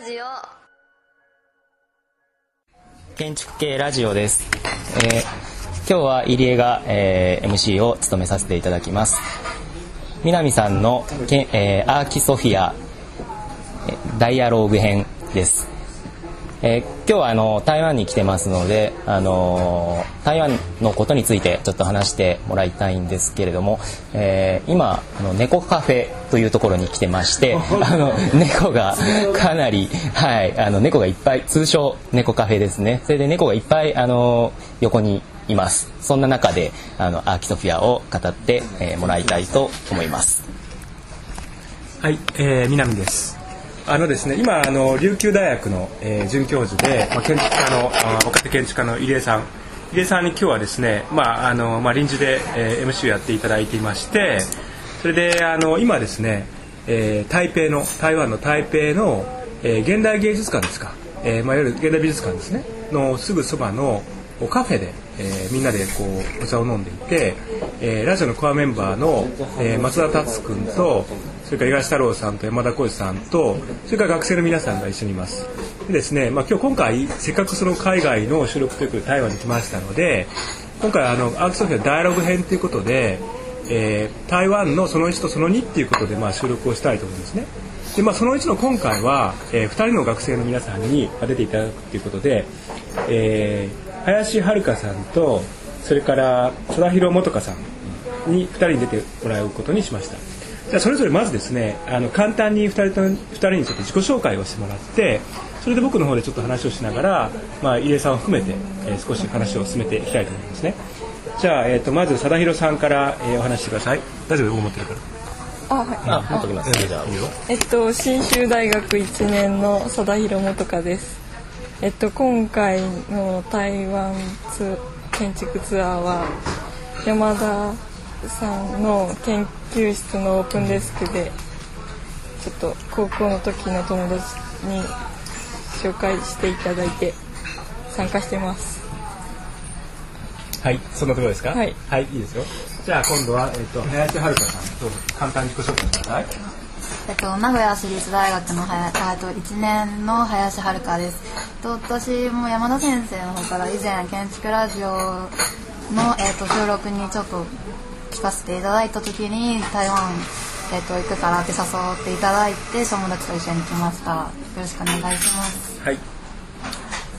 ラジオ。建築系ラジオです、えー今日は入江が、えー MC を務めさせていただきます。南さんのけ、えーアーキソフィアダイアローグ編です、えー今日はあの台湾に来てますので、あのー台湾のことについてちょっと話してもらいたいんですけれども、えー今あの猫カフェというところに来てまして あの猫がかなり、はい、あの猫がいっぱい通称猫カフェですね。それで猫がいっぱいあの横にいます。そんな中であのアーキソフィアを語って、えーもらいたいと思います。はい、えー、南です。あのですね、今あの琉球大学の、えー准教授で、まあ、建築家のあ若手建築家の入江さん、入江さんに今日はですね、まああのまあ臨時で、えー MC をやっていただいていまして、それであの今ですね、えー台北の台湾の台北の、えー現代芸術館ですか、えーまあいわゆる現代美術館ですね。のすぐそばのカフェで、えーみんなでこうお茶を飲んでいて、えーラジオのコアメンバーの、えー松田達君とそれから東太郎さんと山田浩二さんとそれから学生の皆さんが一緒にいます。でですね、まあ、今日今回せっかくその海外の収録ということで台湾に来ましたので今回あのアークソフィアダイアログ編ということで、えー台湾のその1とその2っていうことで、まあ、収録をしたいと思うんですね。で、まあ、その1の今回は、え2人の学生の皆さんに出ていただくということで、えー林遥さんとそれから空広元香さんに2人に出てもらうことにしました。じゃあそれぞれまずですねあの簡単に2人と二人にちょっと自己紹介をしてもらってそれで僕の方でちょっと話をしながら、まあ、入江さんを含めて、えー少し話を進めていきたいと思いますね。じゃあ、えー、とまず貞弘さんから、えーお話してください。大丈夫？僕持ってるから。あ、はい。あ持っときますねじゃあえっと、信州大学1年の貞弘元香です。えっと、今回の台湾ツ建築ツアーは、山田さんの研究室のオープンデスクで、ちょっと高校の時の友達に紹介していただいて参加してます。はいそんなところですか？はいはい、いいですよじゃあ今度は、えー、と林遥さんどうぞ簡単に自己紹介くださいえっと、名古屋市立大学のはや、あえっと、1年の林遥です。と、私も山田先生の方から以前建築ラジオの、えっと、収録にちょっと聞かせていただいた時に台湾、えっと、行くからって誘っていただいて友達と一緒に来ました。よろしくお願いします。はい。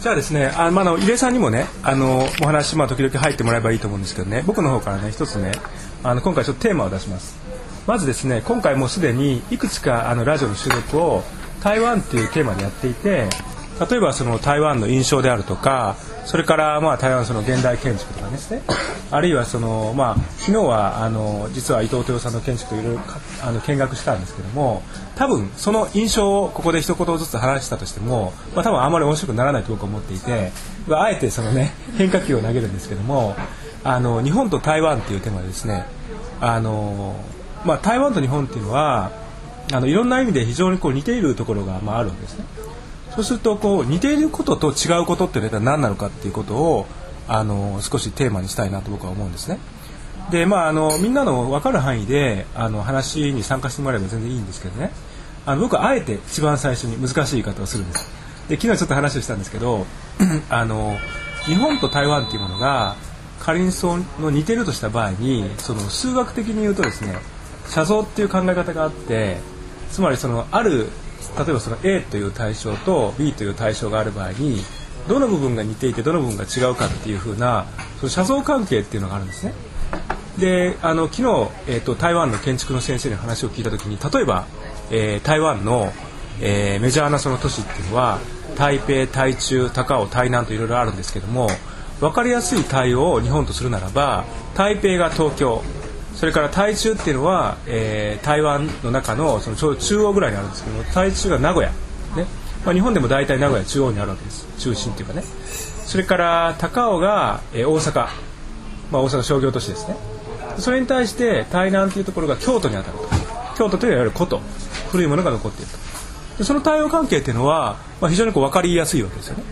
じゃあですね、あまあ、の入江さんにもね、あのお話まあ時々入ってもらえばいいと思うんですけどね、僕の方からね一つね、あの今回ちょっとテーマを出します。まずですね、今回もうすでにいくつかあのラジオの収録を台湾っていうテーマでやっていて、例えばその台湾の印象であるとか、それからまあ台湾その現代建築とかですね、あるいはそのまあ昨日はあの実は伊藤豊さんの建築といろいろかあの見学したんですけども、多分その印象をここで一言ずつ話したとしても、まあ多分あまり面白くならないと僕は思っていて、まああえてそのね 変化球を投げるんですけども、あの日本と台湾っていうテーマでですね、あのまあ台湾と日本っていうのはあのいろんな意味で非常にこう似ているところがまああるわけですね。そうするとこう似ていることと違うことっていうのは何なのかっていうことをあの少しテーマにしたいなと僕は思うんですね。でまああのみんなの分かる範囲であの話に参加してもらえば全然いいんですけどねあの僕はあえて一番最初に難しい言い方をするんです。で昨日ちょっと話をしたんですけど あの日本と台湾っていうものが仮にその似てるとした場合にその数学的に言うとですね写像っていう考え方があってつまりそのある例えばその A という対象と B という対象がある場合にどの部分が似ていてどの部分が違うかっていうふうなその写像関係っていうのがあるんですね。であの昨日、えー、と台湾の建築の先生に話を聞いた時に例えば、えー台湾の、えーメジャーなその都市っていうのは台北台中高雄台南といろいろあるんですけども分かりやすい対応を日本とするならば台北が東京それから台中っていうのは、えー台湾の中のそのちょうど中央ぐらいにあるんですけども台中が名古屋、ね。まあ、日本でも大体名古屋中央にあるわけです。中心っていうかね。それから高尾が、えー大阪、まあ、大阪商業都市ですね。それに対して台南というところが京都にあたると。京都というのはいわゆる古都。古いものが残っていると。でその対応関係っていうのは、まあ、非常にこう分かりやすいわけですよね。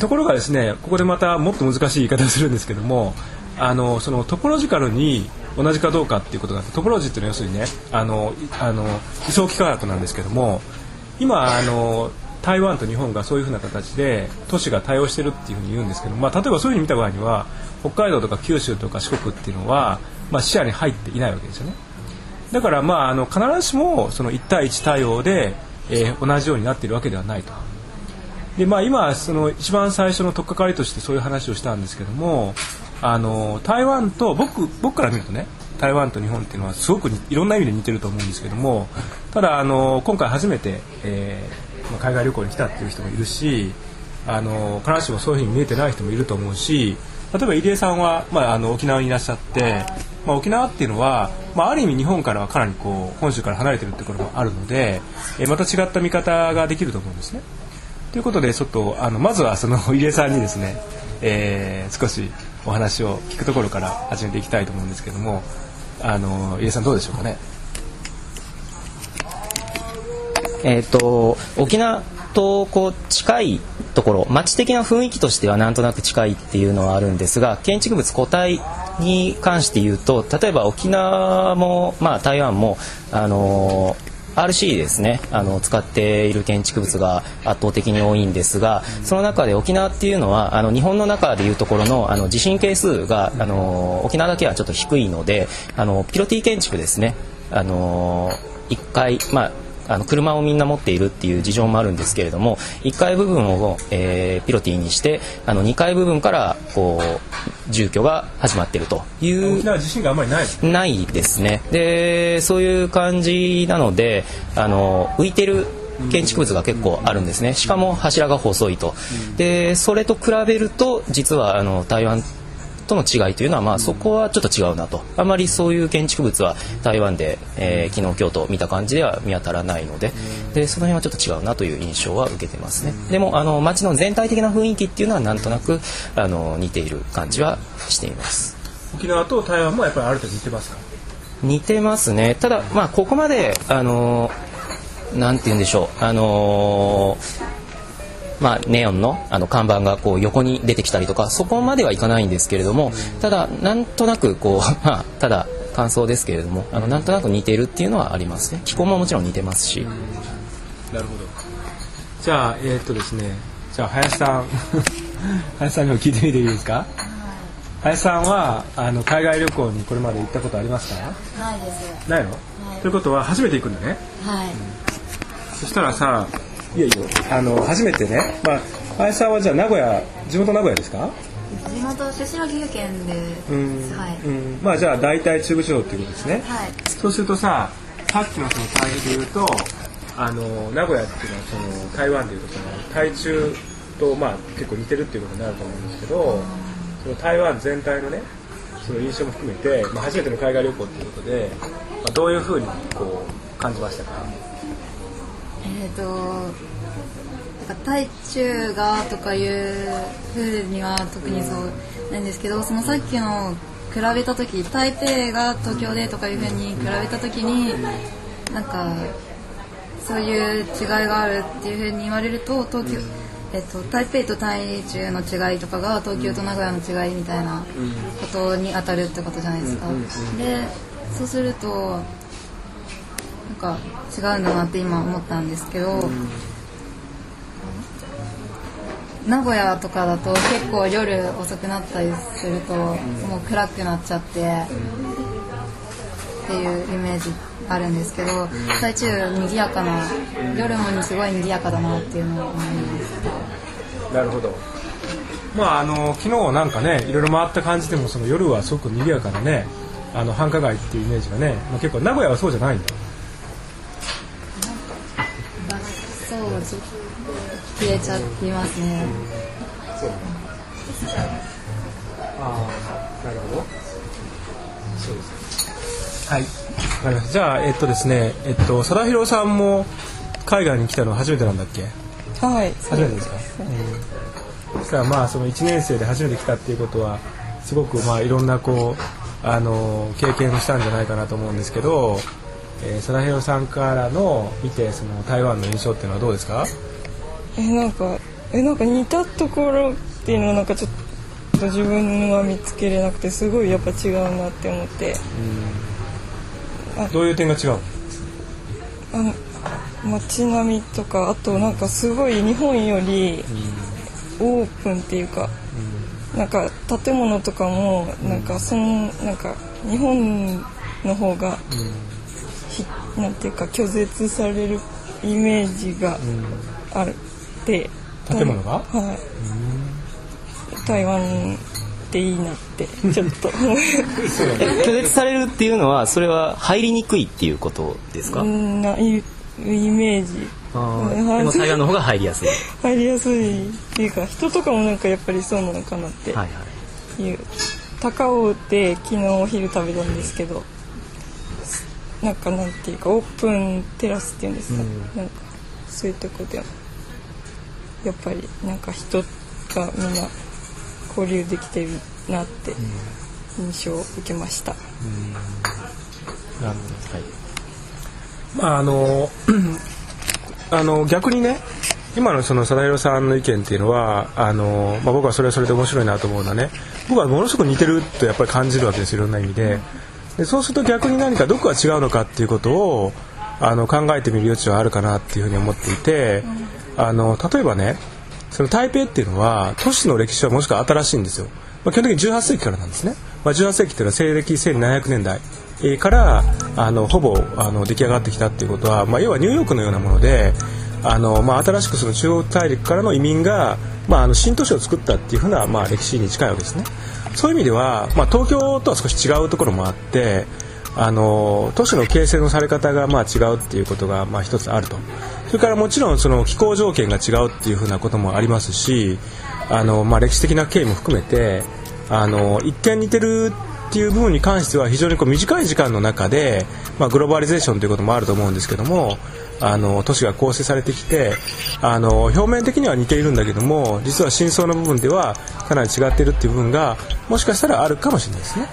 ところがですねここでまたもっと難しい言い方をするんですけどもあのそのトポロジカルに同じかどうかっていうことがあってトポロジーっていうのは要するにねあのあの位相幾何学なんですけども今あの台湾と日本がそういうふうな形で都市が対応してるっていうふうに言うんですけど、まあ、例えばそういうふうに見た場合には北海道とか九州とか四国っていうのは、まあ、視野に入っていないわけですよね。だからまああの必ずしもその1対1対応で、えー、同じようになっているわけではないと。でまあ、今その一番最初の取っかかりとしてそういう話をしたんですけどもあの台湾と僕僕から見るとね台湾と日本っていうのはすごくいろんな意味で似てると思うんですけどもただあの今回初めて、えー、ま、海外旅行に来たっていう人もいるしあの必ずしもそういうふうに見えてない人もいると思うし例えば入江さんは、まあ、あの沖縄にいらっしゃって、まあ、沖縄っていうのは、まあ、ある意味日本からはかなりこう本州から離れてるってこともあるので、えー、また違った見方ができると思うんですね。ということでちょっとあのまずはその入江さんにですね、えー、少しお話を聞くところから始めていきたいと思うんですけどもあの入江さんどうでしょうかね？えっ、ー、と沖縄とこう近いところ街的な雰囲気としてはなんとなく近いっていうのはあるんですが建築物固体に関して言うと例えば沖縄も、まあ、台湾も、あの RC ですね。あの使っている建築物が圧倒的に多いんですがその中で沖縄っていうのはあの日本の中でいうところのあの地震係数があの沖縄だけはちょっと低いのであのピロティ建築ですね。あの1階まああの車をみんな持っているっていう事情もあるんですけれども1階部分を、えー、ピロティにしてあの2階部分からこう住居が始まっているという沖縄地震があんまりない。ないですね。でそういう感じなのであの浮いてる建築物が結構あるんですね。しかも柱が細いと。でそれと比べると実はあの台湾との違いというのは、まあ、そこはちょっと違うなと。あまりそういう建築物は台湾で、えー、昨日京都見た感じでは見当たらないので。でその辺はちょっと違うなという印象は受けてますね。でもあの街の全体的な雰囲気っていうのはなんとなくあの似ている感じはしています。沖縄と台湾もやっぱりある程度似てますか？似てますね。ただまあここまであのなんて言うんでしょう。あのーまあ、ネオンのあの看板がこう横に出てきたりとかそこまではいかないんですけれどもただなんとなくこう、まあ、ただ感想ですけれどもあのなんとなく似ているっていうのはありますね。気候ももちろん似てますし。なるほど。じゃあえー、っとですね。じゃあ林さん。林さんにも聞いてみていいですか？林さんはあの海外旅行にこれまで行ったことありますか？ないです。ないの、ということは初めて行くんだね。はい、うん、そしたらさいやいやあの初めてね、まあ、林さんはじゃあ名古屋地元名古屋ですか？地元出身は岐阜県で、うん。はい、うん、まあじゃあ大体中部地方っていうことですね、はい、そうするとささっきのその対比で言うとあの名古屋っていうのはその台湾でいうとその台中とまあ結構似てるっていうことになると思うんですけど、その台湾全体のねその印象も含めて、まあ、初めての海外旅行っていうことで、まあ、どういうふうにこう感じましたか？えっ、ー、と大中がとかいうふうには特にそうなんですけどそのさっきの比べた時台北が東京でとかいうふうに比べた時になんかそういう違いがあるっていうふうに言われると東京、えっと、台北と台中の違いとかが東京と名古屋の違いみたいなことに当たるってことじゃないですか。でそうするとなんか違うんだなって今思ったんですけど、名古屋とかだと結構夜遅くなったりするともう暗くなっちゃってっていうイメージあるんですけど最中賑やかな夜もすごい賑やかだなっていうのを思います。なるほど。まああの昨日なんかねいろいろ回った感じでもその夜はすごく賑やかなねあの繁華街っていうイメージがね、まあ、結構名古屋はそうじゃないんだそう消えちゃいますね、そうああなるほど。そうですはい。わかりました。じゃあえっとですねえっと貞弘さんも海外に来たのは初めてなんだっけ？はい。初めてですか、うん、そしたらまあその1年生で初めて来たっていうことはすごくまあいろんなこうあの経験をしたんじゃないかなと思うんですけどえー、貞弘さんからの見てその台湾の印象っていうのはどうですか？えなんかえなんか似たところっていうのはなんかちょっと自分は見つけれなくてすごいやっぱ違うなって思って。どういう点が違うあ街並みとかあとなんかすごい日本よりオープンっていうか、なんか建物とかもなんかそんなんか日本の方が、ひ なんていうか拒絶されるイメージがあるって、建物が？はい。台湾っていいなって ちょっと。拒絶されるっていうのはそれは入りにくいっていうことですか、うんないイメージ。あでも台湾の方が入りやすい。入りやすいっていうか人とかもなんかやっぱりそうなのかなってはいはい。いう高尾で昨日お昼食べたんですけどなんかなんていうかオープンテラスっていうんですか、なんかそういうとこでやっぱりなんか人がみんな交流できてるなって印象を受けました、なるほどまああの あの逆にね今のその貞弘さんの意見っていうのはあの、まあ、僕はそれはそれで面白いなと思うのはね僕はものすごく似てるとやっぱり感じるわけですいろんな意味ででそうすると逆に何かどこが違うのかっていうことをあの考えてみる余地はあるかなっていうふうに思っていてあの例えばねその台北っていうのは都市の歴史はもしくは新しいんですよ、まあ、基本的に18世紀からなんですね、まあ、18世紀っていうのは西暦1700年代えーからあのほぼあの出来上がってきたっていうことは、まあ、要はニューヨークのようなものであの、まあ、新しくその中央大陸からの移民が、まあ、あの新都市を作ったっていうふうな、まあ、歴史に近いわけですねそういう意味では、まあ、東京とは少し違うところもあってあの都市の形成のされ方がまあ違うっていうことがまあ一つあると。それからもちろんその気候条件が違うっていうふうなこともありますしあの、まあ、歴史的な経緯も含めてあの一見似てるっていう部分に関しては非常にこう短い時間の中で、まあ、グローバリゼーションということもあると思うんですけどもあの都市が構成されてきてあの表面的には似ているんだけども実は真相の部分ではかなり違っているっていう部分がもしかしたらあるかもしれないですね。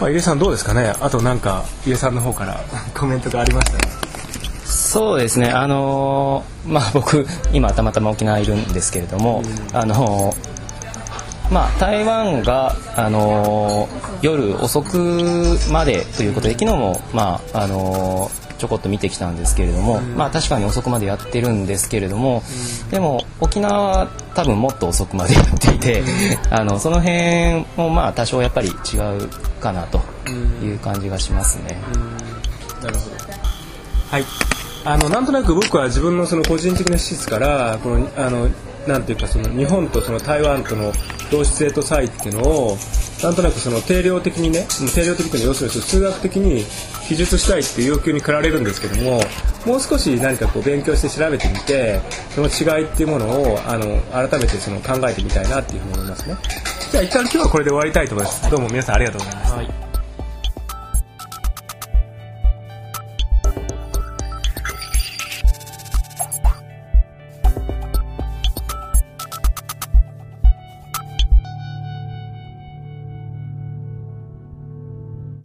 まあ、入江さんどうですかね？あとなんか入江さんの方から コメントがありましたら。そうですね。あのーまあ僕今たまたま沖縄いるんですけれども、あのーまあ台湾があのー夜遅くまでということで昨日もまああのーちょこっと見てきたんですけれども、まあ確かに遅くまでやってるんですけれども、でも沖縄は多分もっと遅くまでやっていて、あのその辺もまあ多少やっぱり違うかなという感じがしますね。なるほど。はい。あのなんとなく僕は自分のその個人的な資質からこのあのなんていうかその日本とその台湾との同質性と差異っていうのをなんとなくその定量的にね定量的というのは要するに数学的に記述したいっていう要求に駆られるんですけどももう少し何かこう勉強して調べてみてその違いっていうものをあの改めてその考えてみたいなっていうふうに思いますね。じゃあ一旦今日はこれで終わりたいと思います。どうも皆さんありがとうございました、はい。